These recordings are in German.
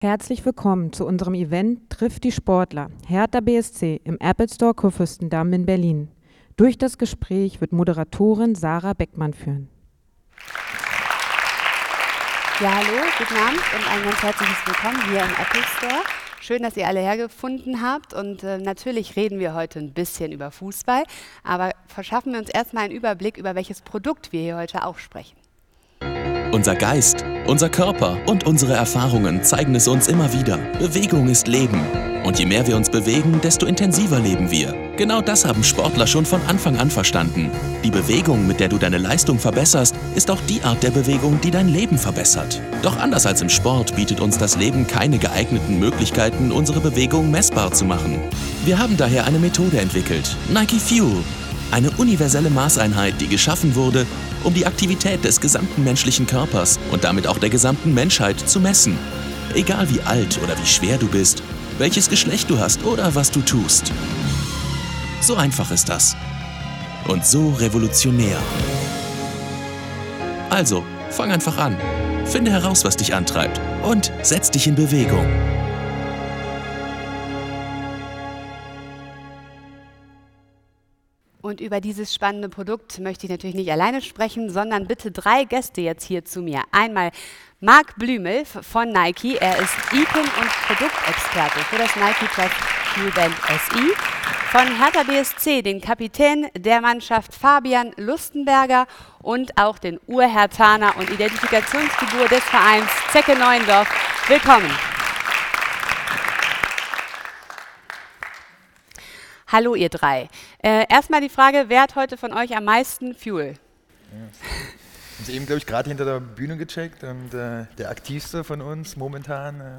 Herzlich willkommen zu unserem Event Trifft die Sportler Hertha BSC im Apple Store Kurfürstendamm in Berlin. Durch das Gespräch wird Moderatorin Sarah Beckmann führen. Ja, hallo, guten Abend und ein ganz herzliches Willkommen hier im Apple Store. Schön, dass ihr alle hergefunden habt und äh, natürlich reden wir heute ein bisschen über Fußball, aber verschaffen wir uns erstmal einen Überblick über welches Produkt wir hier heute auch sprechen. Unser Geist, unser Körper und unsere Erfahrungen zeigen es uns immer wieder. Bewegung ist Leben. Und je mehr wir uns bewegen, desto intensiver leben wir. Genau das haben Sportler schon von Anfang an verstanden. Die Bewegung, mit der du deine Leistung verbesserst, ist auch die Art der Bewegung, die dein Leben verbessert. Doch anders als im Sport bietet uns das Leben keine geeigneten Möglichkeiten, unsere Bewegung messbar zu machen. Wir haben daher eine Methode entwickelt, Nike Fuel. Eine universelle Maßeinheit, die geschaffen wurde, um die Aktivität des gesamten menschlichen Körpers und damit auch der gesamten Menschheit zu messen. Egal wie alt oder wie schwer du bist, welches Geschlecht du hast oder was du tust. So einfach ist das. Und so revolutionär. Also, fang einfach an. Finde heraus, was dich antreibt und setz dich in Bewegung. Und über dieses spannende Produkt möchte ich natürlich nicht alleine sprechen, sondern bitte drei Gäste jetzt hier zu mir. Einmal Marc Blümel von Nike. Er ist Icon und Produktexperte für das Nike Track Band SI. Von Hertha BSC den Kapitän der Mannschaft Fabian Lustenberger und auch den Urhertaner und Identifikationsfigur des Vereins Zecke Neuendorf. Willkommen. Hallo ihr drei. Äh, erstmal die Frage, wer hat heute von euch am meisten Fuel? Ja. Haben Sie eben, glaube ich, gerade hinter der Bühne gecheckt und äh, der aktivste von uns momentan äh,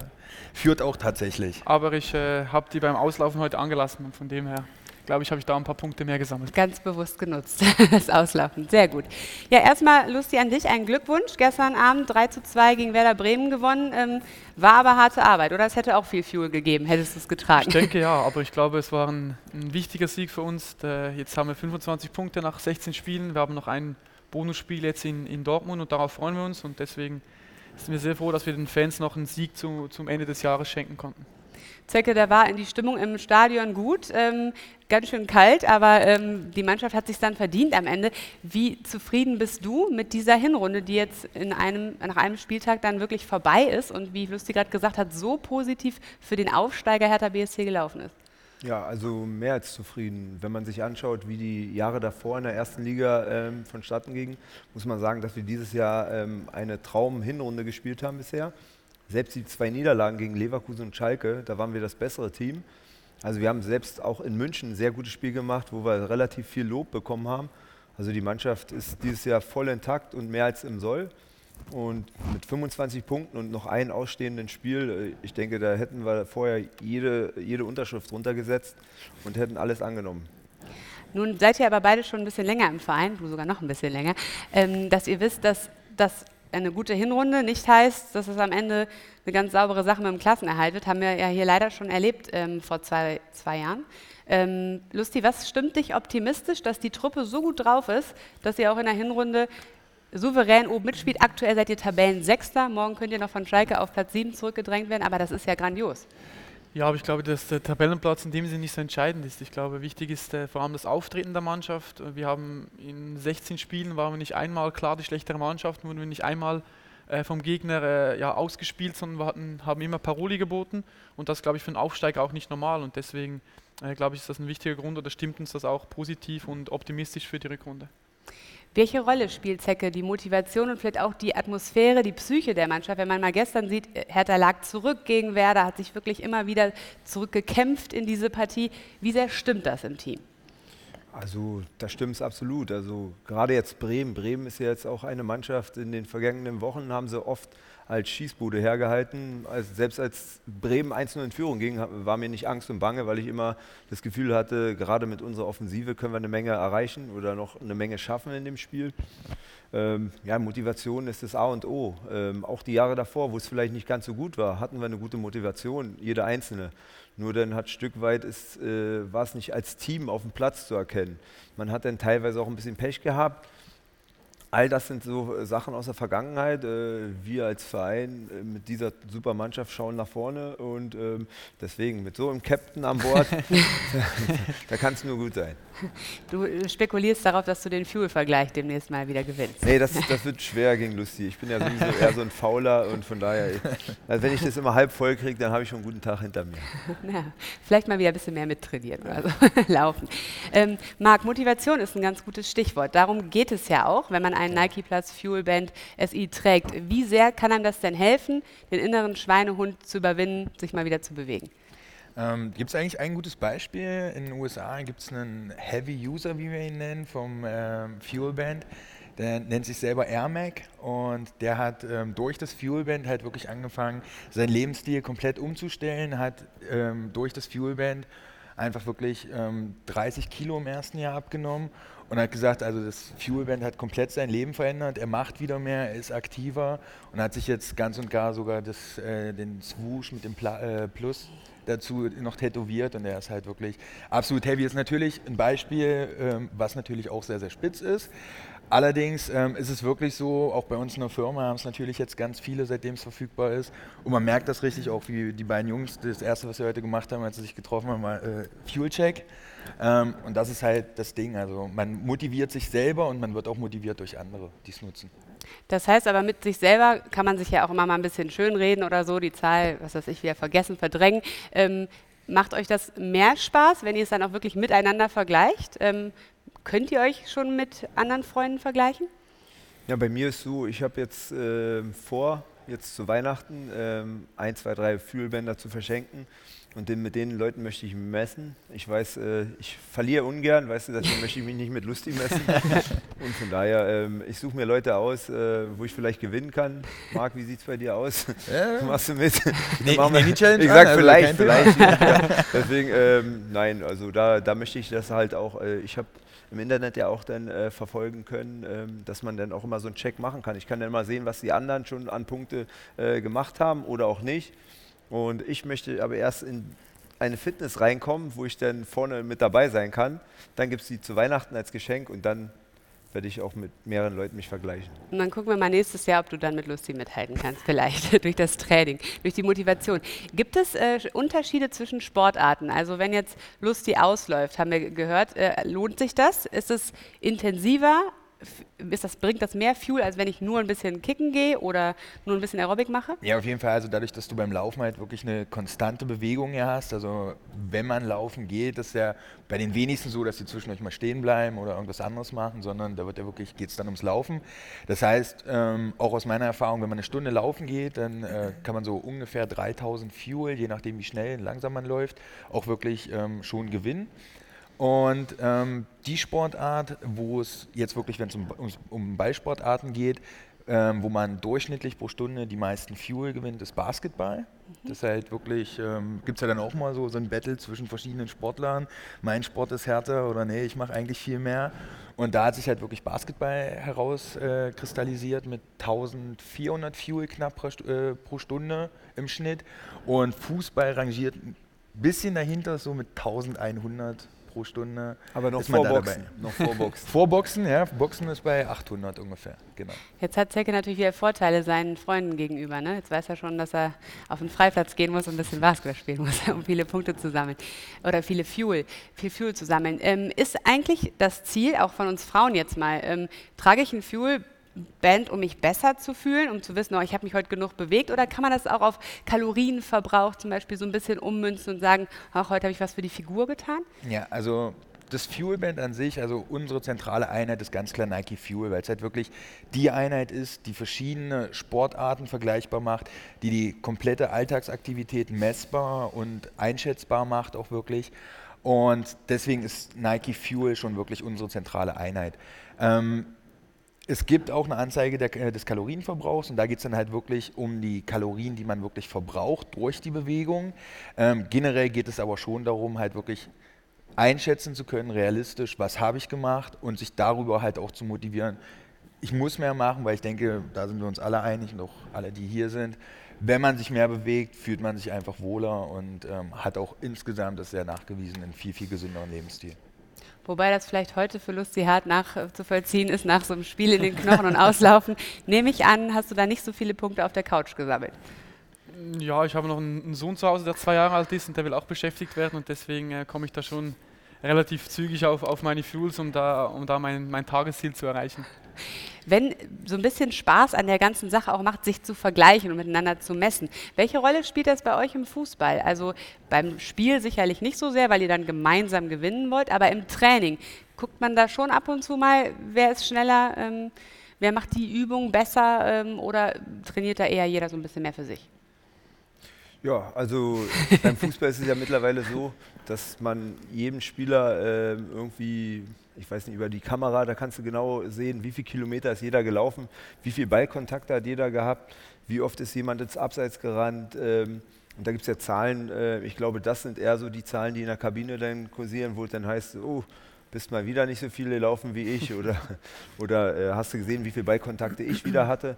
führt auch tatsächlich. Aber ich äh, habe die beim Auslaufen heute angelassen und von dem her glaube ich, habe ich da ein paar Punkte mehr gesammelt. Ganz bewusst genutzt, das Auslaufen. Sehr gut. Ja, erstmal, Lusti, an dich einen Glückwunsch. Gestern Abend 3 zu 2 gegen Werder Bremen gewonnen. Ähm, war aber harte Arbeit, oder? Es hätte auch viel Fuel gegeben, hättest du es getragen. Ich denke ja, aber ich glaube, es war ein, ein wichtiger Sieg für uns. Der, jetzt haben wir 25 Punkte nach 16 Spielen. Wir haben noch ein Bonusspiel jetzt in, in Dortmund und darauf freuen wir uns. Und deswegen sind wir sehr froh, dass wir den Fans noch einen Sieg zu, zum Ende des Jahres schenken konnten. Zecke, da war in die Stimmung im Stadion gut, ähm, ganz schön kalt, aber ähm, die Mannschaft hat sich dann verdient am Ende. Wie zufrieden bist du mit dieser Hinrunde, die jetzt in einem, nach einem Spieltag dann wirklich vorbei ist und wie Lusti gerade gesagt hat, so positiv für den Aufsteiger Hertha BSC gelaufen ist? Ja, also mehr als zufrieden. Wenn man sich anschaut, wie die Jahre davor in der ersten Liga ähm, vonstatten gingen, muss man sagen, dass wir dieses Jahr ähm, eine Traum-Hinrunde gespielt haben bisher. Selbst die zwei Niederlagen gegen Leverkusen und Schalke, da waren wir das bessere Team. Also wir haben selbst auch in München ein sehr gutes Spiel gemacht, wo wir relativ viel Lob bekommen haben. Also die Mannschaft ist dieses Jahr voll intakt und mehr als im Soll. Und mit 25 Punkten und noch einem ausstehenden Spiel, äh, ich denke, da hätten wir vorher jede, jede Unterschrift runtergesetzt und hätten alles angenommen. Nun seid ihr aber beide schon ein bisschen länger im Verein, du sogar noch ein bisschen länger, ähm, dass ihr wisst, dass das eine gute Hinrunde nicht heißt, dass es am Ende eine ganz saubere Sache mit dem Klassenerhalt wird. Haben wir ja hier leider schon erlebt ähm, vor zwei, zwei Jahren. Ähm, Lusti, was stimmt dich optimistisch, dass die Truppe so gut drauf ist, dass ihr auch in der Hinrunde souverän oben mitspielt? Aktuell seid ihr Tabellensechster, morgen könnt ihr noch von Schalke auf Platz 7 zurückgedrängt werden, aber das ist ja grandios. Ja, aber ich glaube, dass der Tabellenplatz in dem Sinne nicht so entscheidend ist. Ich glaube, wichtig ist äh, vor allem das Auftreten der Mannschaft. Wir haben in 16 Spielen waren wir nicht einmal klar die schlechtere Mannschaft, wurden wir nicht einmal äh, vom Gegner äh, ja, ausgespielt, sondern wir hatten, haben immer Paroli geboten. Und das, glaube ich, für einen Aufsteiger auch nicht normal. Und deswegen, äh, glaube ich, ist das ein wichtiger Grund oder stimmt uns das auch positiv und optimistisch für die Rückrunde. Welche Rolle spielt Zecke die Motivation und vielleicht auch die Atmosphäre, die Psyche der Mannschaft? Wenn man mal gestern sieht, Hertha lag zurück gegen Werder, hat sich wirklich immer wieder zurückgekämpft in diese Partie. Wie sehr stimmt das im Team? Also da stimmt es absolut. Also gerade jetzt Bremen. Bremen ist ja jetzt auch eine Mannschaft. In den vergangenen Wochen haben sie oft als Schießbude hergehalten. Also selbst als Bremen 1-0 in Führung ging, war mir nicht Angst und Bange, weil ich immer das Gefühl hatte, gerade mit unserer Offensive können wir eine Menge erreichen oder noch eine Menge schaffen in dem Spiel. Ähm, ja, Motivation ist das A und O. Ähm, auch die Jahre davor, wo es vielleicht nicht ganz so gut war, hatten wir eine gute Motivation, jeder Einzelne. Nur dann hat Stück weit ist, äh, war es nicht als Team auf dem Platz zu erkennen. Man hat dann teilweise auch ein bisschen Pech gehabt. All das sind so äh, Sachen aus der Vergangenheit. Äh, wir als Verein äh, mit dieser super Mannschaft schauen nach vorne und ähm, deswegen mit so einem Captain an Bord, da kann es nur gut sein. Du spekulierst darauf, dass du den Fuel-Vergleich demnächst mal wieder gewinnst. Nee, das, das wird schwer gegen Lusti. Ich bin ja sowieso eher so ein Fauler und von daher, also wenn ich das immer halb voll kriege, dann habe ich schon einen guten Tag hinter mir. Ja, vielleicht mal wieder ein bisschen mehr mittrainieren oder so laufen. Ähm, Marc, Motivation ist ein ganz gutes Stichwort. Darum geht es ja auch, wenn man einen Nike Plus Fuel Band SI trägt. Wie sehr kann einem das denn helfen, den inneren Schweinehund zu überwinden, sich mal wieder zu bewegen? Ähm, gibt es eigentlich ein gutes Beispiel? In den USA gibt es einen Heavy User, wie wir ihn nennen, vom ähm, Fuel Band. Der nennt sich selber AirMac und der hat ähm, durch das Fuelband halt wirklich angefangen, seinen Lebensstil komplett umzustellen, hat ähm, durch das Fuelband einfach wirklich ähm, 30 Kilo im ersten Jahr abgenommen und hat gesagt, also das Fuelband hat komplett sein Leben verändert, er macht wieder mehr, er ist aktiver und hat sich jetzt ganz und gar sogar das, äh, den Swoosh mit dem Pla äh, Plus dazu noch tätowiert und er ist halt wirklich absolut heavy. Ist natürlich ein Beispiel, ähm, was natürlich auch sehr, sehr spitz ist. Allerdings ähm, ist es wirklich so, auch bei uns in der Firma haben es natürlich jetzt ganz viele, seitdem es verfügbar ist. Und man merkt das richtig auch, wie die beiden Jungs, das erste, was sie heute gemacht haben, als sie sich getroffen haben, war äh, Fuel Check. Ähm, und das ist halt das Ding. Also man motiviert sich selber und man wird auch motiviert durch andere, die es nutzen. Das heißt aber, mit sich selber kann man sich ja auch immer mal ein bisschen schönreden oder so, die Zahl, was weiß ich, wieder vergessen, verdrängen. Ähm, macht euch das mehr Spaß, wenn ihr es dann auch wirklich miteinander vergleicht? Könnt ihr euch schon mit anderen Freunden vergleichen? Ja, bei mir ist so, ich habe jetzt äh, vor, jetzt zu Weihnachten ähm, ein, zwei, drei Fühlbänder zu verschenken. Und mit den Leuten möchte ich messen. Ich weiß, äh, ich verliere ungern, weißt du, deswegen möchte ich mich nicht mit Lustig messen. Und von daher, ähm, ich suche mir Leute aus, äh, wo ich vielleicht gewinnen kann. Marc, wie sieht es bei dir aus? Ja. Machst du mit? Nee, ich nehme die Challenge Ich sage also vielleicht, vielleicht. ja. Deswegen, ähm, nein, also da, da möchte ich das halt auch, äh, ich habe im Internet ja auch dann äh, verfolgen können, ähm, dass man dann auch immer so einen Check machen kann. Ich kann dann mal sehen, was die anderen schon an Punkte äh, gemacht haben oder auch nicht. Und ich möchte aber erst in eine Fitness reinkommen, wo ich dann vorne mit dabei sein kann. Dann gibt es die zu Weihnachten als Geschenk und dann werde ich auch mit mehreren Leuten mich vergleichen. Und dann gucken wir mal nächstes Jahr, ob du dann mit Lusti mithalten kannst, vielleicht durch das Training, durch die Motivation. Gibt es äh, Unterschiede zwischen Sportarten? Also wenn jetzt Lusti ausläuft, haben wir gehört, äh, lohnt sich das? Ist es intensiver? Ist das, bringt das mehr Fuel, als wenn ich nur ein bisschen kicken gehe oder nur ein bisschen Aerobic mache? Ja, auf jeden Fall. Also dadurch, dass du beim Laufen halt wirklich eine konstante Bewegung hier hast, also wenn man laufen geht, ist ja bei den wenigsten so, dass sie zwischendurch mal stehen bleiben oder irgendwas anderes machen, sondern da wird ja wirklich, geht es dann ums Laufen. Das heißt, ähm, auch aus meiner Erfahrung, wenn man eine Stunde laufen geht, dann äh, kann man so ungefähr 3000 Fuel, je nachdem wie schnell und langsam man läuft, auch wirklich ähm, schon gewinnen. Und ähm, die Sportart, wo es jetzt wirklich, wenn es um, um, Ballsportarten geht, ähm, wo man durchschnittlich pro Stunde die meisten Fuel gewinnt, ist Basketball. Mhm. Das ist halt wirklich, ähm, gibt es ja dann auch mal so, so ein Battle zwischen verschiedenen Sportlern. Mein Sport ist härter oder nee, ich mache eigentlich viel mehr. Und da hat sich halt wirklich Basketball herauskristallisiert äh, mit 1400 Fuel knapp pro, äh, pro Stunde im Schnitt. Und Fußball rangiert ein bisschen dahinter, so mit 1100 pro Stunde. Aber noch vor Boxen. Noch vor Boxen. vor Boxen, ja. Boxen ist bei 800 ungefähr, genau. Jetzt hat Zecke natürlich wieder Vorteile seinen Freunden gegenüber. Ne? Jetzt weiß er schon, dass er auf den Freiplatz gehen muss und ein bisschen Basketball spielen muss, um viele Punkte zu sammeln. Oder viele Fuel, viel Fuel zu sammeln. Ähm, ist eigentlich das Ziel, auch von uns Frauen jetzt mal, ähm, trage ich ein Fuel Band, um mich besser zu fühlen, um zu wissen, oh, ich habe mich heute genug bewegt? Oder kann man das auch auf Kalorienverbrauch zum Beispiel so ein bisschen ummünzen und sagen, ach, heute habe ich was für die Figur getan? Ja, also das Fuelband an sich, also unsere zentrale Einheit ist ganz klar Nike Fuel, weil es halt wirklich die Einheit ist, die verschiedene Sportarten vergleichbar macht, die die komplette Alltagsaktivität messbar und einschätzbar macht auch wirklich. Und deswegen ist Nike Fuel schon wirklich unsere zentrale Einheit. Ähm, es gibt auch eine Anzeige der, äh, des Kalorienverbrauchs und da geht es dann halt wirklich um die Kalorien, die man wirklich verbraucht durch die Bewegung. Ähm, generell geht es aber schon darum, halt wirklich einschätzen zu können, realistisch, was habe ich gemacht und sich darüber halt auch zu motivieren. Ich muss mehr machen, weil ich denke, da sind wir uns alle einig und auch alle, die hier sind. Wenn man sich mehr bewegt, fühlt man sich einfach wohler und ähm, hat auch insgesamt, das ist ja nachgewiesen, einen viel, viel gesünderen Lebensstil. Wobei das vielleicht heute für Lusti hart nachzuvollziehen ist, nach so einem Spiel in den Knochen und Auslaufen. Nehme ich an, hast du da nicht so viele Punkte auf der Couch gesammelt? Ja, ich habe noch einen Sohn zu Hause, der zwei Jahre alt ist und der will auch beschäftigt werden und deswegen äh, komme ich da schon relativ zügig auf, auf meine Fuels, um da, um da mein, mein Tagesziel zu erreichen. Wenn so ein bisschen Spaß an der ganzen Sache auch macht, sich zu vergleichen und miteinander zu messen, welche Rolle spielt das bei euch im Fußball? Also beim Spiel sicherlich nicht so sehr, weil ihr dann gemeinsam gewinnen wollt, aber im Training guckt man da schon ab und zu mal, wer ist schneller, ähm, wer macht die Übung besser ähm, oder trainiert da eher jeder so ein bisschen mehr für sich? Ja, also beim Fußball ist es ja mittlerweile so, dass man jedem Spieler äh, irgendwie, ich weiß nicht, über die Kamera, da kannst du genau sehen, wie viele Kilometer ist jeder gelaufen, wie viel Ballkontakte hat jeder gehabt, wie oft ist jemand ins Abseits gerannt. Ähm, und da gibt es ja Zahlen, äh, ich glaube, das sind eher so die Zahlen, die in der Kabine dann kursieren, wo es dann heißt, oh, bist mal wieder nicht so viele laufen wie ich oder, oder äh, hast du gesehen, wie viele Ballkontakte ich wieder hatte.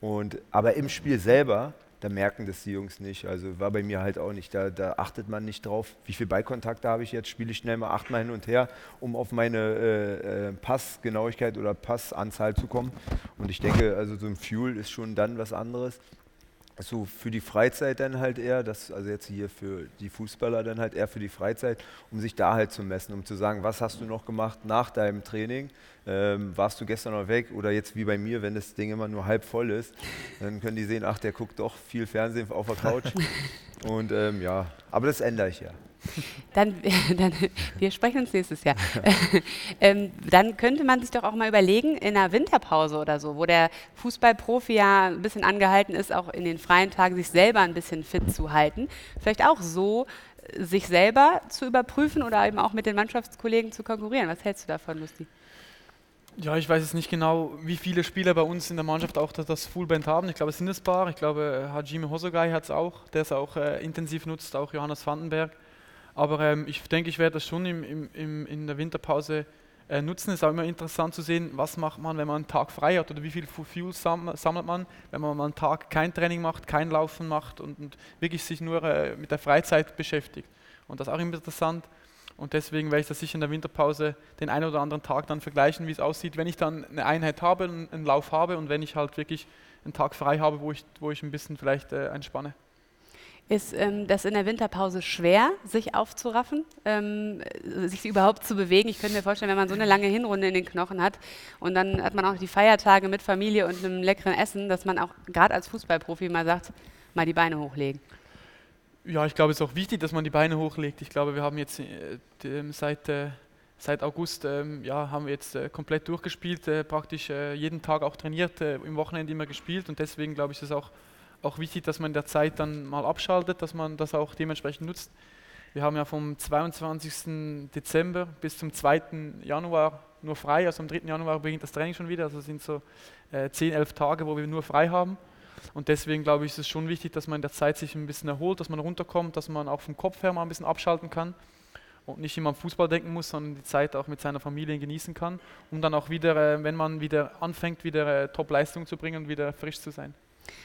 Und, aber im Spiel selber da merken das die Jungs nicht. Also war bei mir halt auch nicht. Da, da achtet man nicht drauf, wie viel Ballkontakte habe ich jetzt, spiele ich schnell mal achtmal hin und her, um auf meine äh, äh, Passgenauigkeit oder Passanzahl zu kommen. Und ich denke, also so ein Fuel ist schon dann was anderes so für die Freizeit dann halt eher, das, also jetzt hier für die Fußballer dann halt eher für die Freizeit, um sich da halt zu messen, um zu sagen, was hast du noch gemacht nach deinem Training? Ähm, warst du gestern noch weg oder jetzt wie bei mir, wenn das Ding immer nur halb voll ist, dann können die sehen, ach, der guckt doch viel Fernsehen auf der Couch. Und ähm, ja, aber das ändere ich ja. Dann, dann, wir sprechen uns nächstes Jahr. ähm, dann könnte man sich doch auch mal überlegen, in einer Winterpause oder so, wo der Fußballprofi ja ein bisschen angehalten ist, auch in den freien Tagen sich selber ein bisschen fit zu halten, vielleicht auch so äh, sich selber zu überprüfen oder eben auch mit den Mannschaftskollegen zu konkurrieren. Was hältst du davon, Lusti? Ja, ich weiß jetzt nicht genau, wie viele Spieler bei uns in der Mannschaft auch das, Fullband haben. Ich glaube, es sind es paar. Ich glaube, Hajime Hosogai hat es auch, der es auch äh, intensiv nutzt, auch Johannes Vandenberg. Aber ähm, ich denke, ich werde das schon im, im, im, in der Winterpause äh, nutzen. Es ist auch immer interessant zu sehen, was macht man, wenn man einen Tag frei hat oder wie viel Fuel sammelt man, wenn man mal einen Tag kein Training macht, kein Laufen macht und, und wirklich sich nur äh, mit der Freizeit beschäftigt. Und das ist auch immer interessant. Und deswegen werde ich das sicher in der Winterpause den einen oder anderen Tag dann vergleichen, wie es aussieht, wenn ich dann eine Einheit habe, einen Lauf habe und wenn ich halt wirklich einen Tag frei habe, wo ich, wo ich ein bisschen vielleicht äh, entspanne. Ist ähm, das in der Winterpause schwer, sich aufzuraffen, ähm, sich überhaupt zu bewegen? Ich könnte mir vorstellen, wenn man so eine lange Hinrunde in den Knochen hat und dann hat man auch die Feiertage mit Familie und einem leckeren Essen, dass man auch gerade als Fußballprofi mal sagt, mal die Beine hochlegen. Ja, ich glaube, es ist auch wichtig, dass man die Beine hochlegt. Ich glaube, wir haben jetzt äh, seit, äh, seit August ähm, ja, haben wir jetzt äh, komplett durchgespielt, äh, praktisch äh, jeden Tag auch trainiert, äh, im Wochenende immer gespielt und deswegen glaube ich, ist es auch auch wichtig, dass man in der Zeit dann mal abschaltet, dass man das auch dementsprechend nutzt. Wir haben ja vom 22. Dezember bis zum 2. Januar nur frei, also am 3. Januar beginnt das Training schon wieder, also sind so äh, 10, 11 Tage, wo wir nur frei haben. Und deswegen glaube ich, ist es schon wichtig, dass man in der Zeit sich ein bisschen erholt, dass man runterkommt, dass man auch vom Kopf her mal ein bisschen abschalten kann und nicht immer am Fußball denken muss, sondern die Zeit auch mit seiner Familie genießen kann, um dann auch wieder, äh, wenn man wieder anfängt, wieder äh, Top-Leistung zu bringen und wieder frisch zu sein.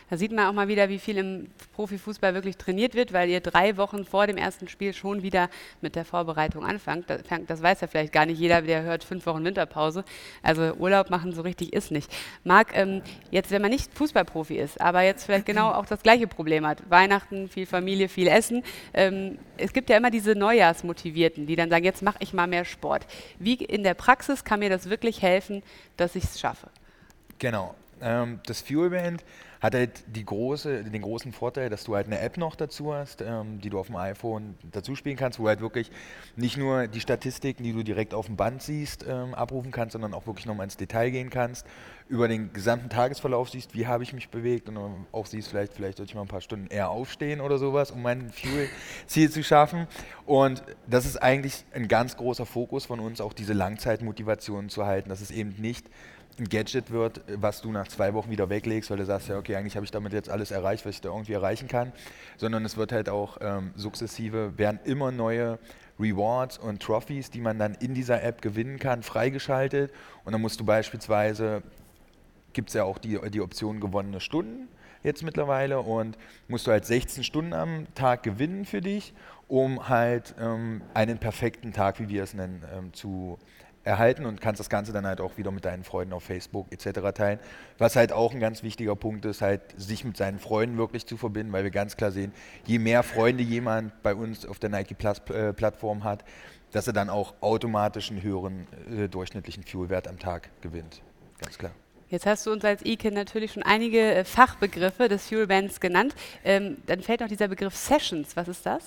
Da sieht man auch mal wieder, wie viel im Profifußball wirklich trainiert wird, weil ihr drei Wochen vor dem ersten Spiel schon wieder mit der Vorbereitung anfangt. Das, weiß ja vielleicht gar nicht jeder, der hört fünf Wochen Winterpause. Also Urlaub machen so richtig ist nicht. Marc, ähm, jetzt, wenn man nicht Fußballprofi ist, aber jetzt vielleicht genau auch das gleiche Problem hat, Weihnachten, viel Familie, viel Essen. Ähm, es gibt ja immer diese Neujahrsmotivierten, die dann sagen, jetzt mache ich mal mehr Sport. Wie in der Praxis kann mir das wirklich helfen, dass ich es schaffe? Genau. Ähm, das Fuelband hat halt die große, den großen Vorteil, dass du halt eine App noch dazu hast, ähm, die du auf dem iPhone dazu spielen kannst, wo halt wirklich nicht nur die Statistiken, die du direkt auf dem Band siehst, ähm, abrufen kannst, sondern auch wirklich nochmal ins Detail gehen kannst, über den gesamten Tagesverlauf siehst, wie habe ich mich bewegt und auch siehst, vielleicht, vielleicht sollte ich mal ein paar Stunden eher aufstehen oder sowas, um mein Fuel-Ziel zu schaffen. Und das ist eigentlich ein ganz großer Fokus von uns, auch diese Langzeitmotivation zu halten, dass es eben nicht ein Gadget wird, was du nach zwei Wochen wieder weglegst, weil du sagst, ja, okay, eigentlich habe ich damit jetzt alles erreicht, was ich da irgendwie erreichen kann, sondern es wird halt auch ähm, sukzessive, werden immer neue Rewards und Trophies, die man dann in dieser App gewinnen kann, freigeschaltet. Und dann musst du beispielsweise, gibt es ja auch die, die Option gewonnene Stunden, jetzt mittlerweile und musst du halt 16 Stunden am Tag gewinnen für dich, um halt ähm, einen perfekten Tag, wie wir es nennen, ähm, zu erhalten und kannst das Ganze dann halt auch wieder mit deinen Freunden auf Facebook etc. teilen. Was halt auch ein ganz wichtiger Punkt ist, halt sich mit seinen Freunden wirklich zu verbinden, weil wir ganz klar sehen, je mehr Freunde jemand bei uns auf der Nike Plus äh, Plattform hat, dass er dann auch automatisch einen höheren äh, durchschnittlichen Fuelwert am Tag gewinnt. Ganz klar. Jetzt hast du uns als E-Kind natürlich schon einige äh, Fachbegriffe des Fuelbands genannt. Ähm, dann fällt noch dieser Begriff Sessions. Was ist das?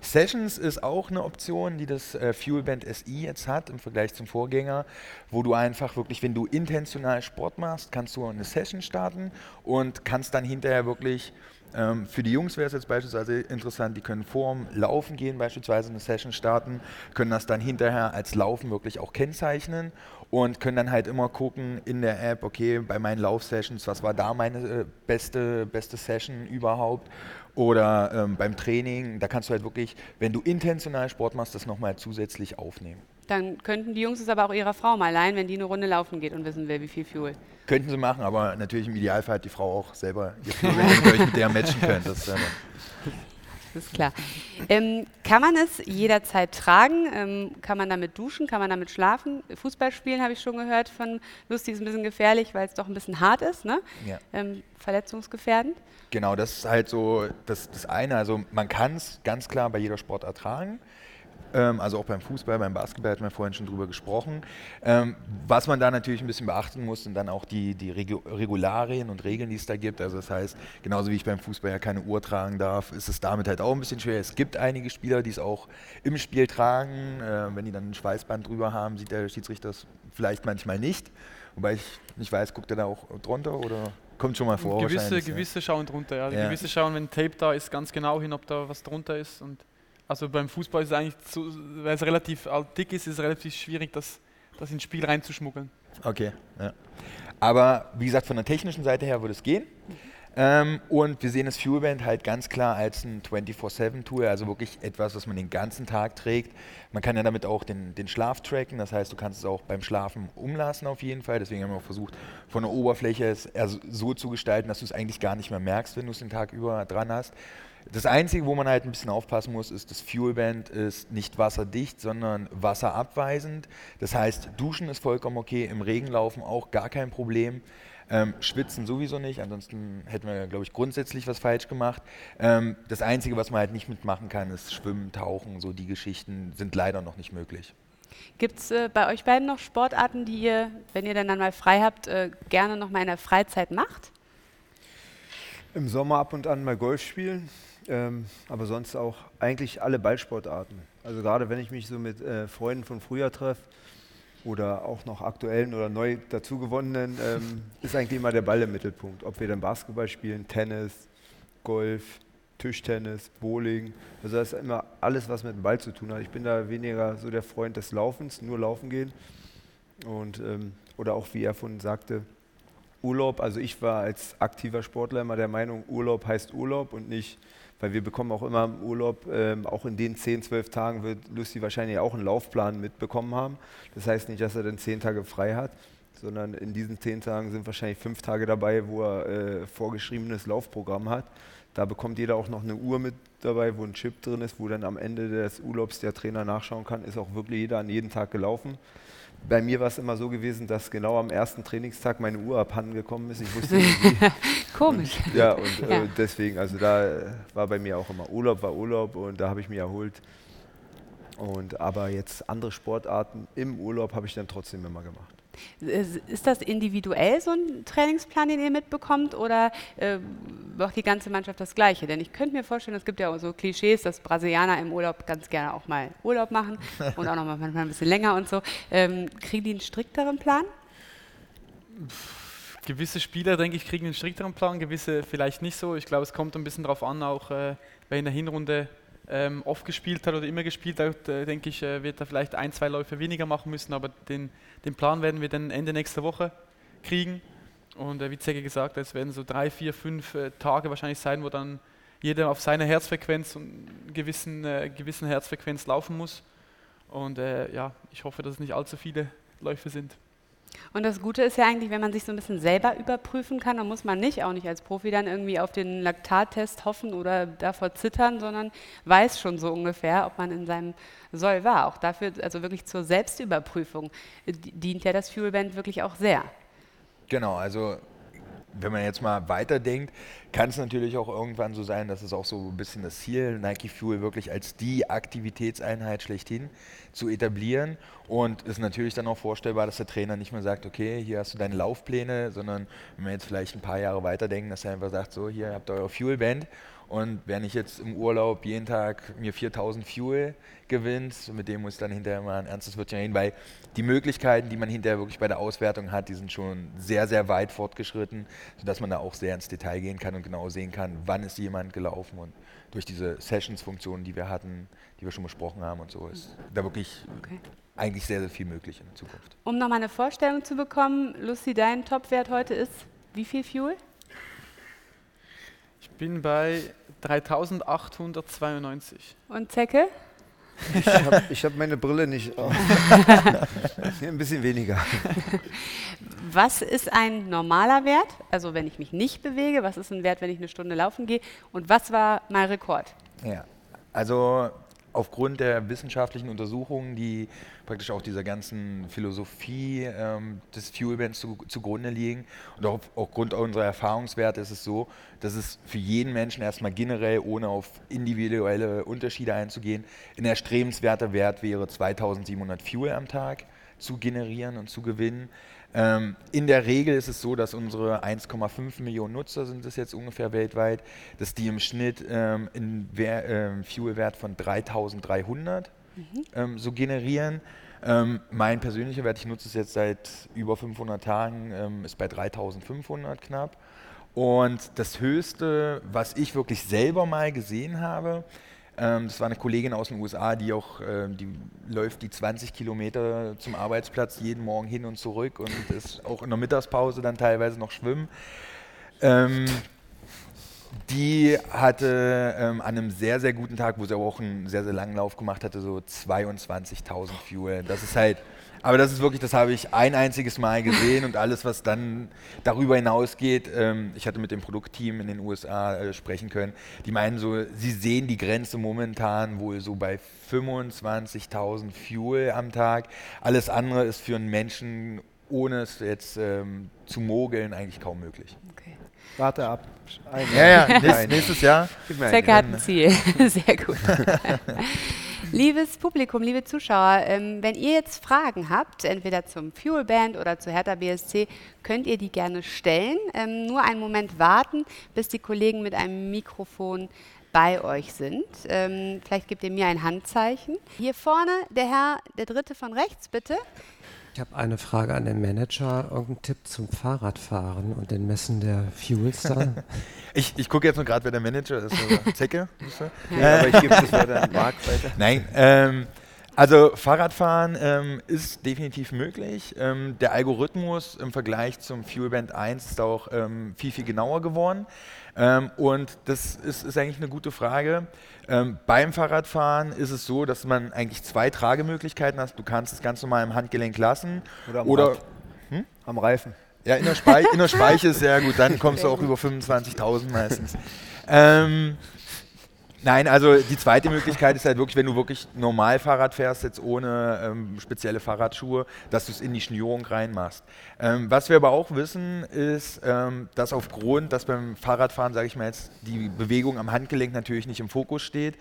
Sessions ist auch eine Option, die das äh, Fuelband SI jetzt hat im Vergleich zum Vorgänger, wo du einfach wirklich, wenn du intentional Sport machst, kannst du eine Session starten und kannst dann hinterher wirklich ähm, für die Jungs wäre es jetzt beispielsweise interessant, die können vorm Laufen gehen, beispielsweise eine Session starten, können das dann hinterher als Laufen wirklich auch kennzeichnen und können dann halt immer gucken in der App, okay, bei meinen Laufsessions, was war da meine äh, beste, beste Session überhaupt oder ähm, beim Training, da kannst du halt wirklich, wenn du intentional Sport machst, das nochmal zusätzlich aufnehmen. Dann könnten die Jungs es aber auch ihrer Frau mal leihen, wenn die eine Runde laufen geht und wissen will, wie viel Fuel. Könnten sie machen, aber natürlich im Idealfall hat die Frau auch selber ihr Fuel, wenn ihr euch mit der matchen könnt. Das, äh, ist klar. Ähm, kann man es jederzeit tragen? Ähm, kann man damit duschen? Kann man damit schlafen? Fußball spielen habe ich schon gehört von Lustig ist ein bisschen gefährlich, weil es doch ein bisschen hart ist, ne? Ja. Ähm, verletzungsgefährdend. Genau, das ist halt so das, das eine. Also man kann es ganz klar bei jeder Sportart tragen. Ähm, also auch beim Fußball, beim Basketball hatten wir vorhin schon drüber gesprochen. Ähm, was man da natürlich ein bisschen beachten muss, sind dann auch die, die Regularien und Regeln, die es da gibt. Also das heißt, genauso wie ich beim Fußball ja keine Uhr tragen darf, ist es damit halt auch ein bisschen schwer. Es gibt einige Spieler, die es auch im Spiel tragen. Äh, wenn die dann ein Schweißband drüber haben, sieht der Schiedsrichter das vielleicht manchmal nicht. Wobei ich nicht weiß, guckt er da auch drunter oder kommt schon mal vor? Gewisse, gewisse ja. schauen drunter, ja. ja. Gewisse schauen, wenn Tape da ist, ganz genau hin, ob da was drunter ist. Und also beim Fußball ist es eigentlich, so, weil es relativ dick ist, ist es relativ schwierig, das, das ins Spiel reinzuschmuggeln. Okay, ja. Aber wie gesagt, von der technischen Seite her würde es gehen. Ähm, und wir sehen das Fuelband halt ganz klar als ein 24-7-Tool, also wirklich etwas, was man den ganzen Tag trägt. Man kann ja damit auch den, den Schlaf tracken, das heißt, du kannst es auch beim Schlafen umlassen auf jeden Fall. Deswegen haben wir auch versucht, von der Oberfläche es so zu gestalten, dass du es eigentlich gar nicht mehr merkst, wenn du es den Tag über dran hast. Das Einzige, wo man halt ein bisschen aufpassen muss, ist, das Fuelband ist nicht wasserdicht, sondern wasserabweisend. Das heißt, Duschen ist vollkommen okay, im Regen laufen auch gar kein Problem. Ähm, schwitzen sowieso nicht, ansonsten hätten wir, glaube ich, grundsätzlich was falsch gemacht. Ähm, das Einzige, was man halt nicht mitmachen kann, ist Schwimmen, Tauchen, so die Geschichten sind leider noch nicht möglich. Gibt es äh, bei euch beiden noch Sportarten, die ihr, wenn ihr dann, dann mal frei habt, äh, gerne noch mal in der Freizeit macht? Im Sommer ab und an mal Golf spielen. Ähm, aber sonst auch eigentlich alle Ballsportarten. Also gerade wenn ich mich so mit äh, Freunden von früher treffe oder auch noch aktuellen oder neu dazugewonnenen, ähm, ist eigentlich immer der Ball im Mittelpunkt. Ob wir dann Basketball spielen, Tennis, Golf, Tischtennis, Bowling. Also das ist immer alles, was mit dem Ball zu tun hat. Ich bin da weniger so der Freund des Laufens, nur laufen gehen. Und, ähm, oder auch, wie er von sagte, Urlaub. Also ich war als aktiver Sportler immer der Meinung, Urlaub heißt Urlaub und nicht weil wir bekommen auch immer im Urlaub, ähm, auch in den 10, 12 Tagen wird Lucy wahrscheinlich auch einen Laufplan mitbekommen haben. Das heißt nicht, dass er dann 10 Tage frei hat, sondern in diesen 10 Tagen sind wahrscheinlich 5 Tage dabei, wo er äh, vorgeschriebenes Laufprogramm hat. Da bekommt jeder auch noch eine Uhr mit dabei, wo ein Chip drin ist, wo dann am Ende des Urlaubs der Trainer nachschauen kann, ist auch wirklich jeder an jedem Tag gelaufen bei mir war es immer so gewesen, dass genau am ersten Trainingstag meine Uhr abhanden gekommen ist. Ich wusste nicht wie. Komisch. Und, ja, und äh, ja. Äh, deswegen, also da äh, war bei mir auch immer Urlaub, war Urlaub und da habe ich mich erholt. Und aber jetzt andere Sportarten im Urlaub habe ich dann trotzdem immer gemacht. Ist das individuell so ein Trainingsplan, den ihr mitbekommt, oder äh, macht die ganze Mannschaft das Gleiche? Denn ich könnte mir vorstellen, es gibt ja auch so Klischees, dass Brasilianer im Urlaub ganz gerne auch mal Urlaub machen und auch noch mal manchmal ein bisschen länger und so. Ähm, kriegen die einen strikteren Plan? Gewisse Spieler, denke ich, kriegen einen strikteren Plan, gewisse vielleicht nicht so. Ich glaube, es kommt ein bisschen darauf an, auch äh, wer in der Hinrunde ähm, oft gespielt hat oder immer gespielt hat, äh, denke ich, äh, wird er vielleicht ein, zwei Läufe weniger machen müssen, aber den, den Plan werden wir dann Ende nächster Woche kriegen. Und äh, wie Zecke gesagt hat, es werden so drei, vier, fünf äh, Tage wahrscheinlich sein, wo dann jeder auf seine Herzfrequenz und gewissen, äh, gewissen Herzfrequenz laufen muss. Und äh, ja, ich hoffe, dass es nicht allzu viele Läufe sind. Und das Gute ist ja eigentlich, wenn man sich so ein bisschen selber überprüfen kann, dann muss man nicht, auch nicht als Profi, dann irgendwie auf den Laktattest hoffen oder davor zittern, sondern weiß schon so ungefähr, ob man in seinem Soll war. Auch dafür, also wirklich zur Selbstüberprüfung, äh, dient ja das Fuelband wirklich auch sehr. Genau, also wenn man jetzt mal weiterdenkt, kann es natürlich auch irgendwann so sein, dass es auch so ein bisschen das Ziel, Nike Fuel wirklich als die Aktivitätseinheit schlechthin zu etablieren. Und es ist natürlich dann auch vorstellbar, dass der Trainer nicht mehr sagt, okay, hier hast du deine Laufpläne, sondern wenn wir jetzt vielleicht ein paar Jahre weiterdenken, dass er einfach sagt, so, hier habt ihr eure Fuelband und wenn ich jetzt im Urlaub jeden Tag mir 4000 Fuel gewinnt, mit dem muss ich dann hinterher mal ein ernstes Wörtchen reden, weil die Möglichkeiten, die man hinterher wirklich bei der Auswertung hat, die sind schon sehr, sehr weit fortgeschritten, sodass man da auch sehr ins Detail gehen kann und genau sehen kann, wann ist jemand gelaufen und durch diese Sessions-Funktionen, die wir hatten, die wir schon besprochen haben und so, ist da wirklich okay. eigentlich sehr, sehr viel möglich in Zukunft. Um nochmal eine Vorstellung zu bekommen, Lucy, dein Topwert heute ist wie viel Fuel? Ich bin bei 3892. Und Zecke? Ich habe hab meine Brille nicht auf. ein bisschen weniger. Was ist ein normaler Wert? Also wenn ich mich nicht bewege, was ist ein Wert, wenn ich eine Stunde laufen gehe? Und was war mein Rekord? Ja, also aufgrund der wissenschaftlichen Untersuchungen, die praktisch auch dieser ganzen Philosophie ähm, des Fuelbands zu, zugrunde liegen. Und auch aufgrund unserer Erfahrungswerte ist es so, dass es für jeden Menschen erstmal generell, ohne auf individuelle Unterschiede einzugehen, ein erstrebenswerter Wert wäre, 2700 Fuel am Tag zu generieren und zu gewinnen. Ähm, in der Regel ist es so, dass unsere 1,5 Millionen Nutzer sind es jetzt ungefähr weltweit, dass die im Schnitt ähm, einen ähm, Fuelwert von 3300 mhm. Ähm, so generieren. Ähm, mein persönlicher Wert, ich nutze es jetzt seit über 500 Tagen, ähm, ist bei 3500 knapp. Und das Höchste, was ich wirklich selber mal gesehen habe, das war eine Kollegin aus den USA, die auch, äh, die läuft die 20 Kilometer zum Arbeitsplatz jeden Morgen hin und zurück und ist auch in der Mittagspause dann teilweise noch schwimmen. Ähm, die hatte ähm, an einem sehr, sehr guten Tag, wo sie auch einen sehr, sehr langen Lauf gemacht hatte, so 22.000 Fuel. Das ist halt aber das ist wirklich, das habe ich ein einziges Mal gesehen und alles, was dann darüber hinausgeht, ähm, ich hatte mit dem Produktteam in den USA äh, sprechen können, die meinen so, sie sehen die Grenze momentan wohl so bei 25.000 Fuel am Tag. Alles andere ist für einen Menschen, ohne es jetzt ähm, zu mogeln, eigentlich kaum möglich. Okay. Warte ab. Ein ja, ja, nächstes, nächstes Jahr. Zecke hat ein Ziel. Sehr gut. Liebes Publikum, liebe Zuschauer, ähm, wenn ihr jetzt Fragen habt, entweder zum Fuelband oder zu Hertha BSC, könnt ihr die gerne stellen. Ähm, nur einen Moment warten, bis die Kollegen mit einem Mikrofon bei euch sind. Ähm, vielleicht gebt ihr mir ein Handzeichen. Hier vorne der Herr, der dritte von rechts, bitte. Ich habe eine Frage an den Manager. Irgendein Tipp zum Fahrradfahren und den Messen der Fuels da? ich ich gucke jetzt nur gerade, wer der Manager ist. Zecke? ja, aber ich gebe das weiter an Marc weiter. Nein, ähm, also Fahrradfahren ähm, ist definitiv möglich. Ähm, der Algorithmus im Vergleich zum Fuelband 1 ist auch ähm, viel, viel genauer geworden. Ähm, und das ist, ist, eigentlich eine gute Frage. Ähm, beim Fahrradfahren ist es so, dass man eigentlich zwei Tragemöglichkeiten hat. Du kannst es ganz normal im Handgelenk lassen. Oder am, oder, hm? am Reifen. Ja, in der, Speich, in der Speiche ist sehr gut. Dann kommst du auch über 25.000 meistens. Ähm, Nein, also die zweite Möglichkeit ist halt wirklich, wenn du wirklich normal Fahrrad fährst, jetzt ohne ähm, spezielle Fahrradschuhe, dass du es in die Schnürung reinmachst. Ähm, was wir aber auch wissen, ist, ähm, dass aufgrund, dass beim Fahrradfahren, sage ich mal jetzt, die Bewegung am Handgelenk natürlich nicht im Fokus steht,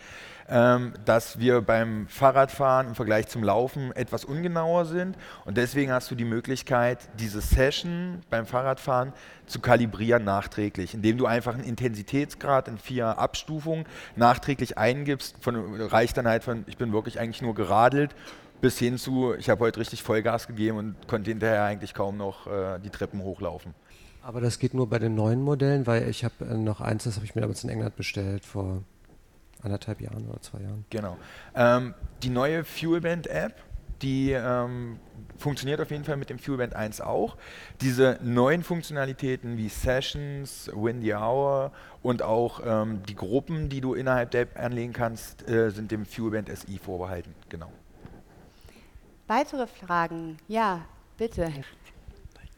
ähm, dass wir beim Fahrradfahren im Vergleich zum Laufen etwas ungenauer sind. Und deswegen hast du die Möglichkeit, diese Session beim Fahrradfahren zu kalibrieren nachträglich, indem du einfach einen Intensitätsgrad in vier Abstufungen nachträglich eingibst. Von, reicht dann halt von, ich bin wirklich eigentlich nur geradelt, bis hin zu, ich habe heute richtig Vollgas gegeben und konnte hinterher eigentlich kaum noch äh, die Treppen hochlaufen. Aber das geht nur bei den neuen Modellen, weil ich habe äh, noch eins, das habe ich mir damals in England bestellt vor anderthalb Jahren oder zwei Jahren. Genau. Ähm, die neue Fuelband-App, die ähm, funktioniert auf jeden Fall mit dem Fuelband 1 auch. Diese neuen Funktionalitäten wie Sessions, Win the Hour und auch ähm, die Gruppen, die du innerhalb der App anlegen kannst, äh, sind dem Fuelband SI vorbehalten. Genau. Weitere Fragen? Ja, bitte.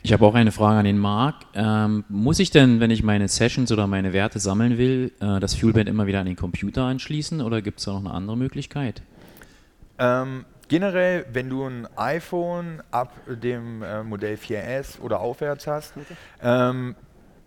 Ich habe auch eine Frage an den Marc. Ähm, muss ich denn, wenn ich meine Sessions oder meine Werte sammeln will, äh, das Fuelband immer wieder an den Computer anschließen oder gibt es da noch eine andere Möglichkeit? Ähm, generell, wenn du ein iPhone ab dem äh, Modell 4S oder aufwärts hast, ähm,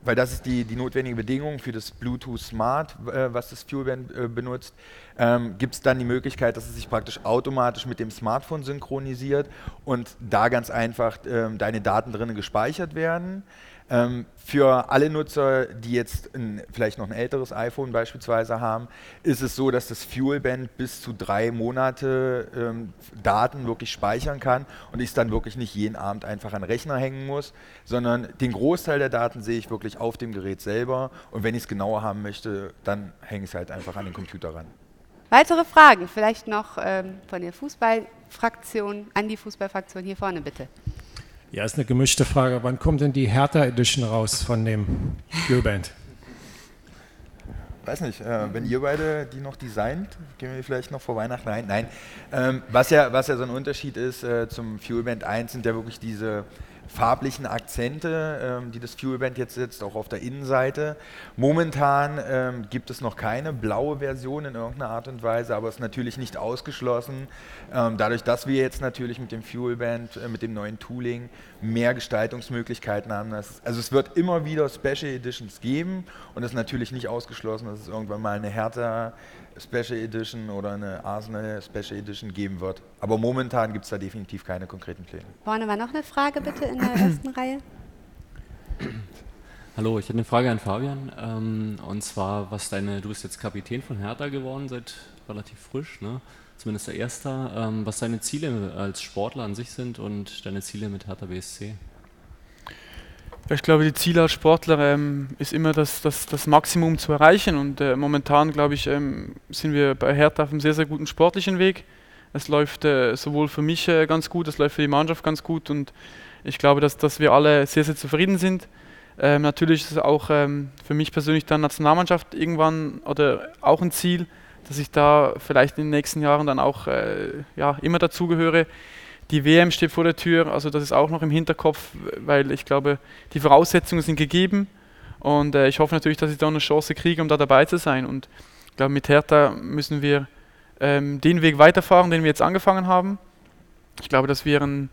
weil das ist die, die notwendige Bedingung für das Bluetooth Smart, äh, was das Fuelband äh, benutzt, ähm, gibt es dann die Möglichkeit, dass es sich praktisch automatisch mit dem Smartphone synchronisiert und da ganz einfach ähm, deine Daten drinnen gespeichert werden. Ähm, für alle Nutzer, die jetzt ein, vielleicht noch ein älteres iPhone beispielsweise haben, ist es so, dass das Fuelband bis zu drei Monate ähm, Daten wirklich speichern kann und ich es dann wirklich nicht jeden Abend einfach an den Rechner hängen muss, sondern den Großteil der Daten sehe ich wirklich auf dem Gerät selber und wenn ich es genauer haben möchte, dann hänge ich es halt einfach an den Computer ran. Weitere Fragen, vielleicht noch ähm, von der Fußballfraktion, an die Fußballfraktion hier vorne bitte. Ja, ist eine gemischte Frage. Wann kommt denn die Hertha Edition raus von dem Fuelband? Weiß nicht, äh, wenn ihr beide die noch designt, gehen wir vielleicht noch vor Weihnachten rein. Nein, ähm, was, ja, was ja so ein Unterschied ist äh, zum Fuelband 1 sind ja wirklich diese farblichen Akzente, ähm, die das Fuelband jetzt setzt, auch auf der Innenseite. Momentan ähm, gibt es noch keine blaue Version in irgendeiner Art und Weise, aber es ist natürlich nicht ausgeschlossen. Ähm, dadurch, dass wir jetzt natürlich mit dem Fuelband, äh, mit dem neuen Tooling mehr Gestaltungsmöglichkeiten haben. Dass, also es wird immer wieder Special Editions geben und es ist natürlich nicht ausgeschlossen, dass es irgendwann mal eine härter Special Edition oder eine Arsenal Special Edition geben wird. Aber momentan gibt es da definitiv keine konkreten Pläne. Vorne war noch eine Frage bitte in der ersten Reihe. Hallo, ich hätte eine Frage an Fabian. Ähm, und zwar, was deine, du bist jetzt Kapitän von Hertha geworden, seit relativ frisch, ne? zumindest der Erste. Ähm, was deine Ziele als Sportler an sich sind und deine Ziele mit Hertha BSC? Ich glaube, die Ziele als Sportler ähm, ist immer das, das, das Maximum zu erreichen. Und äh, momentan, glaube ich, ähm, sind wir bei Hertha auf einem sehr, sehr guten sportlichen Weg. Es läuft äh, sowohl für mich äh, ganz gut, es läuft für die Mannschaft ganz gut. Und ich glaube, dass, dass wir alle sehr, sehr zufrieden sind. Ähm, natürlich ist es auch ähm, für mich persönlich dann Nationalmannschaft irgendwann oder auch ein Ziel, dass ich da vielleicht in den nächsten Jahren dann auch äh, ja, immer dazugehöre. Die WM steht vor der Tür, also das ist auch noch im Hinterkopf, weil ich glaube, die Voraussetzungen sind gegeben und äh, ich hoffe natürlich, dass ich da eine Chance kriege, um da dabei zu sein. Und ich glaube, mit Hertha müssen wir ähm, den Weg weiterfahren, den wir jetzt angefangen haben. Ich glaube, dass wir ein,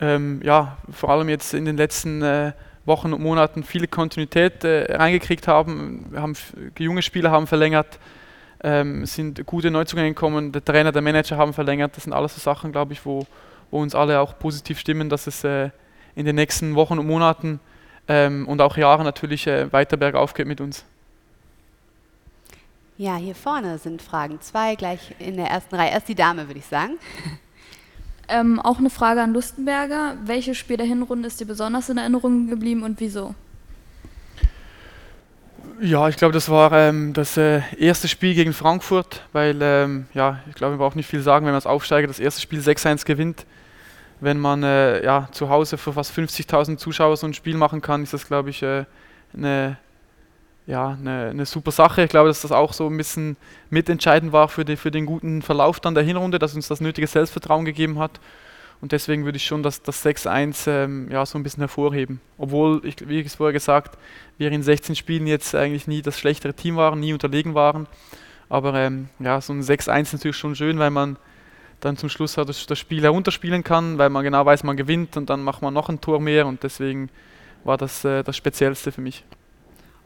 ähm, ja, vor allem jetzt in den letzten äh, Wochen und Monaten viele Kontinuität äh, reingekriegt haben. Wir haben junge Spieler haben verlängert, ähm, sind gute Neuzugänge gekommen, der Trainer, der Manager haben verlängert. Das sind alles so Sachen, glaube ich, wo, wo uns alle auch positiv stimmen, dass es äh, in den nächsten Wochen und Monaten ähm, und auch Jahren natürlich äh, weiter bergauf geht mit uns. Ja, hier vorne sind Fragen. Zwei gleich in der ersten Reihe. Erst die Dame, würde ich sagen. Ähm, auch eine Frage an Lustenberger. Welches Spiel der Hinrunde ist dir besonders in Erinnerung geblieben und wieso? Ja, ich glaube, das war ähm, das äh, erste Spiel gegen Frankfurt, weil, ähm, ja, ich glaube, man braucht nicht viel sagen, wenn man als Aufsteiger das erste Spiel 6-1 gewinnt wenn man äh, ja, zu Hause für fast 50.000 Zuschauer so ein Spiel machen kann, ist das, glaube ich, äh, eine, ja, eine, eine, super Sache. Ich glaube, dass das auch so ein bisschen mitentscheidend war für, die, für den guten Verlauf dann der Hinrunde, dass uns das nötige Selbstvertrauen gegeben hat. Und deswegen würde ich schon das, das 6-1 ähm, ja, so ein bisschen hervorheben. Obwohl, ich, wie ich es vorher gesagt, wir in 16 Spielen jetzt eigentlich nie das schlechtere Team waren, nie unterlegen waren. Aber ähm, ja, so ein 6-1 ist natürlich schon schön, weil man dann zum Schluss das, das Spiel herunterspielen kann, weil man genau weiß, man gewinnt und dann macht man noch ein Tor mehr und deswegen war das äh, das Speziellste für mich.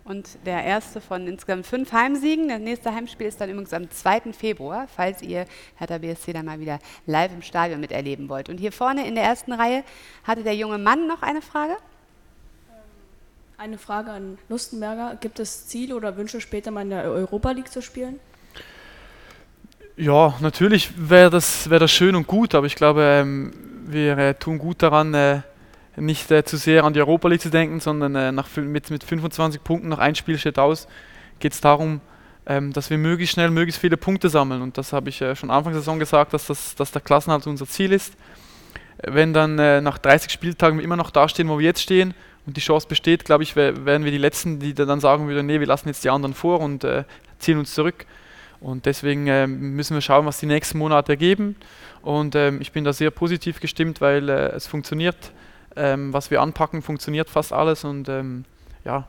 Und der erste von insgesamt fünf Heimsiegen. Das nächste Heimspiel ist dann übrigens am 2. Februar, falls ihr Hertha BSC dann mal wieder live im Stadion miterleben wollt. Und hier vorne in der ersten Reihe hatte der junge Mann noch eine Frage. Eine Frage an Lustenberger. Gibt es Ziele oder Wünsche, später mal in der Europa League zu spielen? Ja, natürlich wäre das, wär das schön und gut, aber ich glaube, ähm, wir äh, tun gut daran, äh, nicht äh, zu sehr an die Europa League zu denken, sondern äh, nach, mit, mit 25 Punkten nach ein Spiel steht aus, geht es darum, ähm, dass wir möglichst schnell möglichst viele Punkte sammeln. Und das habe ich äh, schon Anfang der Saison gesagt, dass, das, dass der Klassenhalt unser Ziel ist. Wenn dann äh, nach 30 Spieltagen wir immer noch dastehen, wo wir jetzt stehen und die Chance besteht, glaube ich, wären wir die Letzten, die dann sagen würden, nee, wir lassen jetzt die anderen vor und ziehen uns zurück. Und deswegen äh, müssen wir schauen, was die nächsten Monate ergeben. Und ähm, ich bin da sehr positiv gestimmt, weil äh, es funktioniert. Ähm, was wir anpacken, funktioniert fast alles und ähm, ja,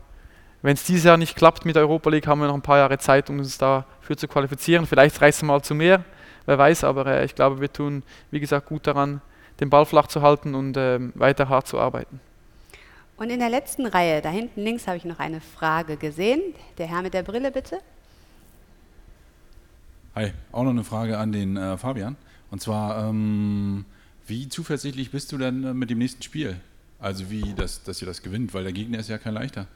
wenn es dieses Jahr nicht klappt mit der Europa League, haben wir noch ein paar Jahre Zeit, um uns dafür zu qualifizieren. Vielleicht reicht es mal zu mehr, wer weiß, aber äh, ich glaube, wir tun, wie gesagt, gut daran, den Ball flach zu halten und äh, weiter hart zu arbeiten. Und in der letzten Reihe, da hinten links, habe ich noch eine Frage gesehen. Der Herr mit der Brille, bitte. Hi, auch noch eine Frage an den äh, Fabian. Und zwar, ähm, wie zuversichtlich bist du denn äh, mit dem nächsten Spiel? Also wie, das, dass ihr das gewinnt, weil der Gegner ist ja kein leichter.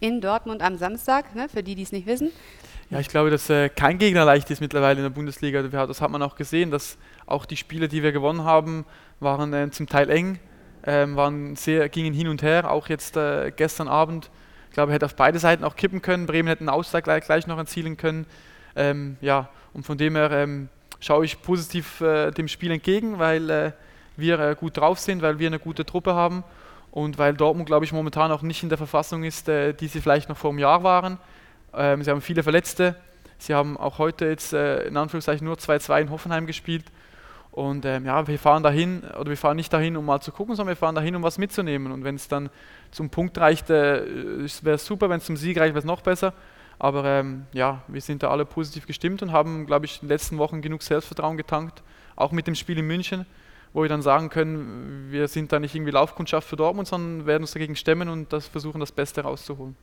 In Dortmund am Samstag, ne, für die, die es nicht wissen. Ja, ich glaube, dass äh, kein Gegner leicht ist mittlerweile in der Bundesliga. Das hat man auch gesehen, dass auch die Spiele, die wir gewonnen haben, waren äh, zum Teil eng, ähm, waren sehr, gingen hin und her. Auch jetzt äh, gestern Abend, ich glaube, hätte auf beide Seiten auch kippen können. Bremen hätte einen Ausgleich gleich, gleich noch erzielen können. Ähm, ja, und von dem her ähm, schaue ich positiv äh, dem Spiel entgegen, weil äh, wir äh, gut drauf sind, weil wir eine gute Truppe haben und weil Dortmund, glaube ich, momentan auch nicht in der Verfassung ist, die sie vielleicht noch vor einem Jahr waren. Ähm, sie haben viele Verletzte. Sie haben auch heute jetzt äh, in Anführungszeichen nur 2-2 in Hoffenheim gespielt. Und ähm, ja, wir fahren dahin, oder wir fahren nicht dahin, um mal zu gucken, sondern wir fahren dahin, um was mitzunehmen. Und wenn es dann zum Punkt reicht, äh, wäre es super, wenn es zum Sieg reicht, wäre es noch besser. Aber ähm, ja, wir sind da alle positiv gestimmt und haben, glaube ich, in den letzten Wochen genug Selbstvertrauen getankt, auch mit dem Spiel in München, wo wir dann sagen können, wir sind da nicht irgendwie Laufkundschaft für Dortmund, sondern werden uns dagegen stemmen und das versuchen, das Beste rauszuholen.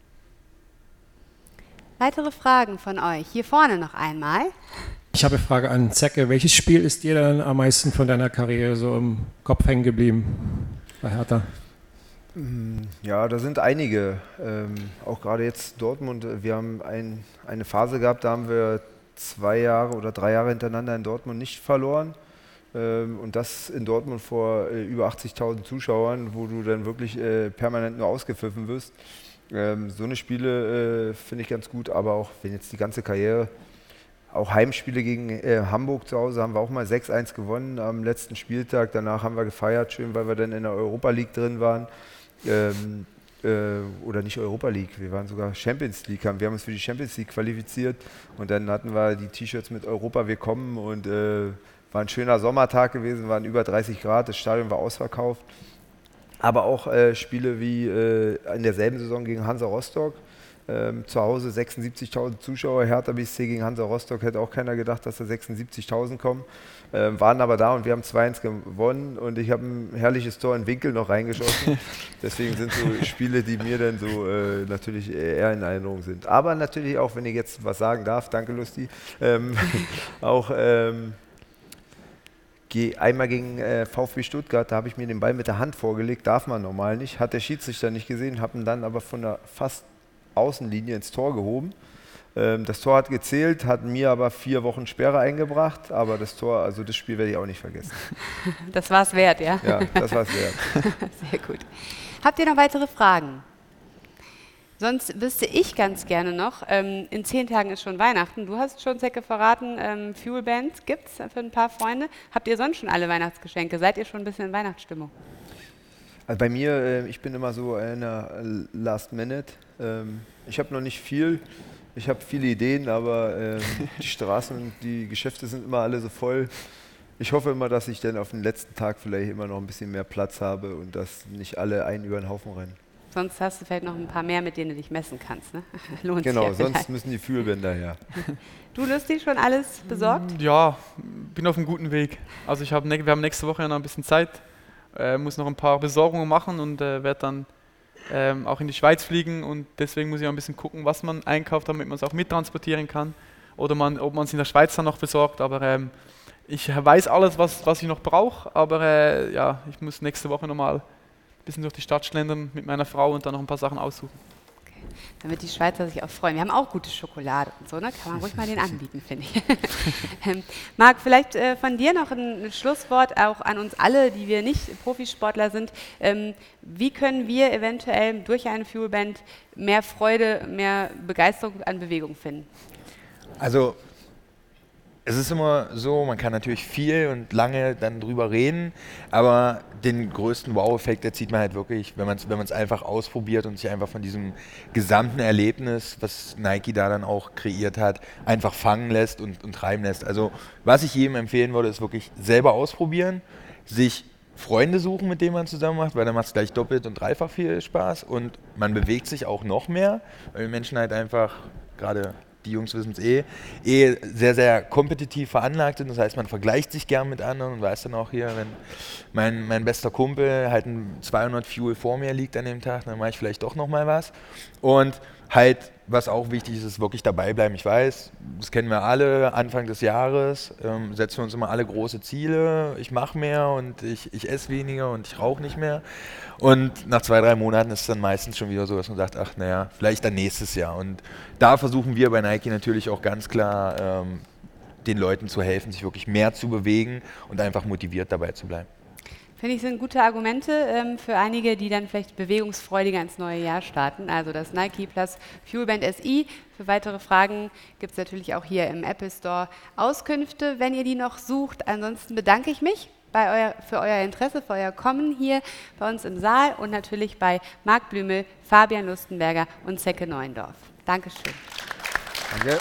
Weitere Fragen von euch? Hier vorne noch einmal. Ich habe eine Frage an Zecke. Welches Spiel ist dir dann am meisten von deiner Karriere so im Kopf hängen geblieben bei Hertha? Ja, da sind einige. Ähm, auch gerade jetzt Dortmund. Wir haben ein, eine Phase gehabt, da haben wir zwei Jahre oder drei Jahre hintereinander in Dortmund nicht verloren. Ähm, und das in Dortmund vor äh, über 80.000 Zuschauern, wo du dann wirklich äh, permanent nur ausgepfiffen wirst. Ähm, so eine Spiele äh, finde ich ganz gut, aber auch wenn jetzt die ganze Karriere, auch Heimspiele gegen äh, Hamburg zu Hause haben wir auch mal 6-1 gewonnen am letzten Spieltag. Danach haben wir gefeiert, schön, weil wir dann in der Europa League drin waren. Ähm, äh, oder nicht Europa League, wir waren sogar Champions League, haben, wir haben uns für die Champions League qualifiziert und dann hatten wir die T-Shirts mit Europa Willkommen und äh, war ein schöner Sommertag gewesen, waren über 30 Grad, das Stadion war ausverkauft aber auch äh, Spiele wie äh, in derselben Saison gegen Hansa Rostock. Ähm, zu Hause 76.000 Zuschauer, Hertha BSC gegen Hansa Rostock, hätte auch keiner gedacht, dass da 76.000 kommen. Ähm, waren aber da und wir haben 2-1 gewonnen und ich habe ein herrliches Tor in Winkel noch reingeschossen. Deswegen sind so Spiele, die mir dann so äh, natürlich eher in Erinnerung sind. Aber natürlich auch, wenn ich jetzt was sagen darf, danke Lusti, ähm, auch ähm, einmal gegen äh, VfB Stuttgart, da habe ich mir den Ball mit der Hand vorgelegt, darf man normal nicht, hat der Schiedsrichter nicht gesehen, habe ihn dann aber von der fast Außenlinie ins Tor gehoben. Ähm, das Tor hat gezählt, hat mir aber vier Wochen Sperre eingebracht, aber das Tor, also das Spiel werde ich auch nicht vergessen. Das war es wert, ja? Ja, das war es wert. Sehr gut. Habt ihr noch weitere Fragen? Sonst wüsste ich ganz gerne noch, ähm, in zehn Tagen ist schon Weihnachten. Du hast schon, Zecke, verraten, ähm, Fuelband gibt es für ein paar Freunde. Habt ihr sonst schon alle Weihnachtsgeschenke? Seid ihr schon ein bisschen in Weihnachtsstimmung? Also bei mir, äh, ich bin immer so einer Last Minute. Ähm, ich habe noch nicht viel. Ich habe viele Ideen, aber ähm, die Straßen und die Geschäfte sind immer alle so voll. Ich hoffe immer, dass ich dann auf den letzten Tag vielleicht immer noch ein bisschen mehr Platz habe und dass nicht alle einen über den Haufen rennen. Sonst hast du vielleicht noch ein paar mehr, mit denen du dich messen kannst. Ne? Lohnt genau, ja sonst vielleicht. müssen die Fühlbänder her. Du lustig schon alles besorgt? Ja, bin auf einem guten Weg. Also ich hab ne wir haben nächste Woche noch ein bisschen Zeit, äh, muss noch ein paar Besorgungen machen und äh, werde dann ähm, auch in die Schweiz fliegen und deswegen muss ich auch ein bisschen gucken, was man einkauft, damit man es auch mittransportieren kann oder man, ob man es in der Schweiz dann noch besorgt. Aber ähm, ich weiß alles, was, was ich noch brauche, aber äh, ja, ich muss nächste Woche nochmal bisschen durch die Stadt schlendern mit meiner Frau und dann noch ein paar Sachen aussuchen. Damit die Schweizer sich auch freuen. Wir haben auch gute Schokolade und so, ne? Kann man ruhig mal den anbieten, finde ich. ähm, Marc, vielleicht äh, von dir noch ein Schlusswort auch an uns alle, die wir nicht Profisportler sind. Ähm, wie können wir eventuell durch eine Fuelband mehr Freude, mehr Begeisterung an Bewegung finden? Also es ist immer so, man kann natürlich viel und lange dann drüber reden, aber den größten Wow-Effekt erzielt man halt wirklich, wenn man es wenn einfach ausprobiert und sich einfach von diesem gesamten Erlebnis, was Nike da dann auch kreiert hat, einfach fangen lässt und, und treiben lässt. Also was ich jedem empfehlen würde, ist wirklich selber ausprobieren, sich Freunde suchen, mit denen man zusammen macht, weil dann macht es gleich doppelt und dreifach viel Spaß und man bewegt sich auch noch mehr, weil die Menschen halt einfach, gerade die Jungs wissen es eh, eh sehr, sehr kompetitiv veranlagt sind. Das heißt, man vergleicht sich gern mit anderen und weiß dann auch hier, wenn mein, mein bester Kumpel halt ein 200 Fuel vor mir liegt an dem Tag, dann mache ich vielleicht doch nochmal was. Und halt, was auch wichtig ist, ist wirklich dabei bleiben. Ich weiß, das kennen wir alle, Anfang des Jahres ähm, setzen wir uns immer alle große Ziele. Ich mache mehr und ich, ich esse weniger und ich rauche nicht mehr. Und nach zwei, drei Monaten ist es dann meistens schon wieder so, dass man sagt, ach naja, vielleicht dann nächstes Jahr. Und da versuchen wir bei Nike natürlich auch ganz klar, ähm, den Leuten zu helfen, sich wirklich mehr zu bewegen und einfach motiviert dabei zu bleiben. Finde ich, sind gute Argumente ähm, für einige, die dann vielleicht bewegungsfreudiger ins neue Jahr starten. Also das Nike Plus Fuelband SI. Für weitere Fragen gibt es natürlich auch hier im Apple Store Auskünfte, wenn ihr die noch sucht. Ansonsten bedanke ich mich euer, für euer Interesse, für euer Kommen hier bei uns im Saal und natürlich bei Marc Blümel, Fabian Lustenberger und Zecke Neuendorf. Dankeschön. Danke.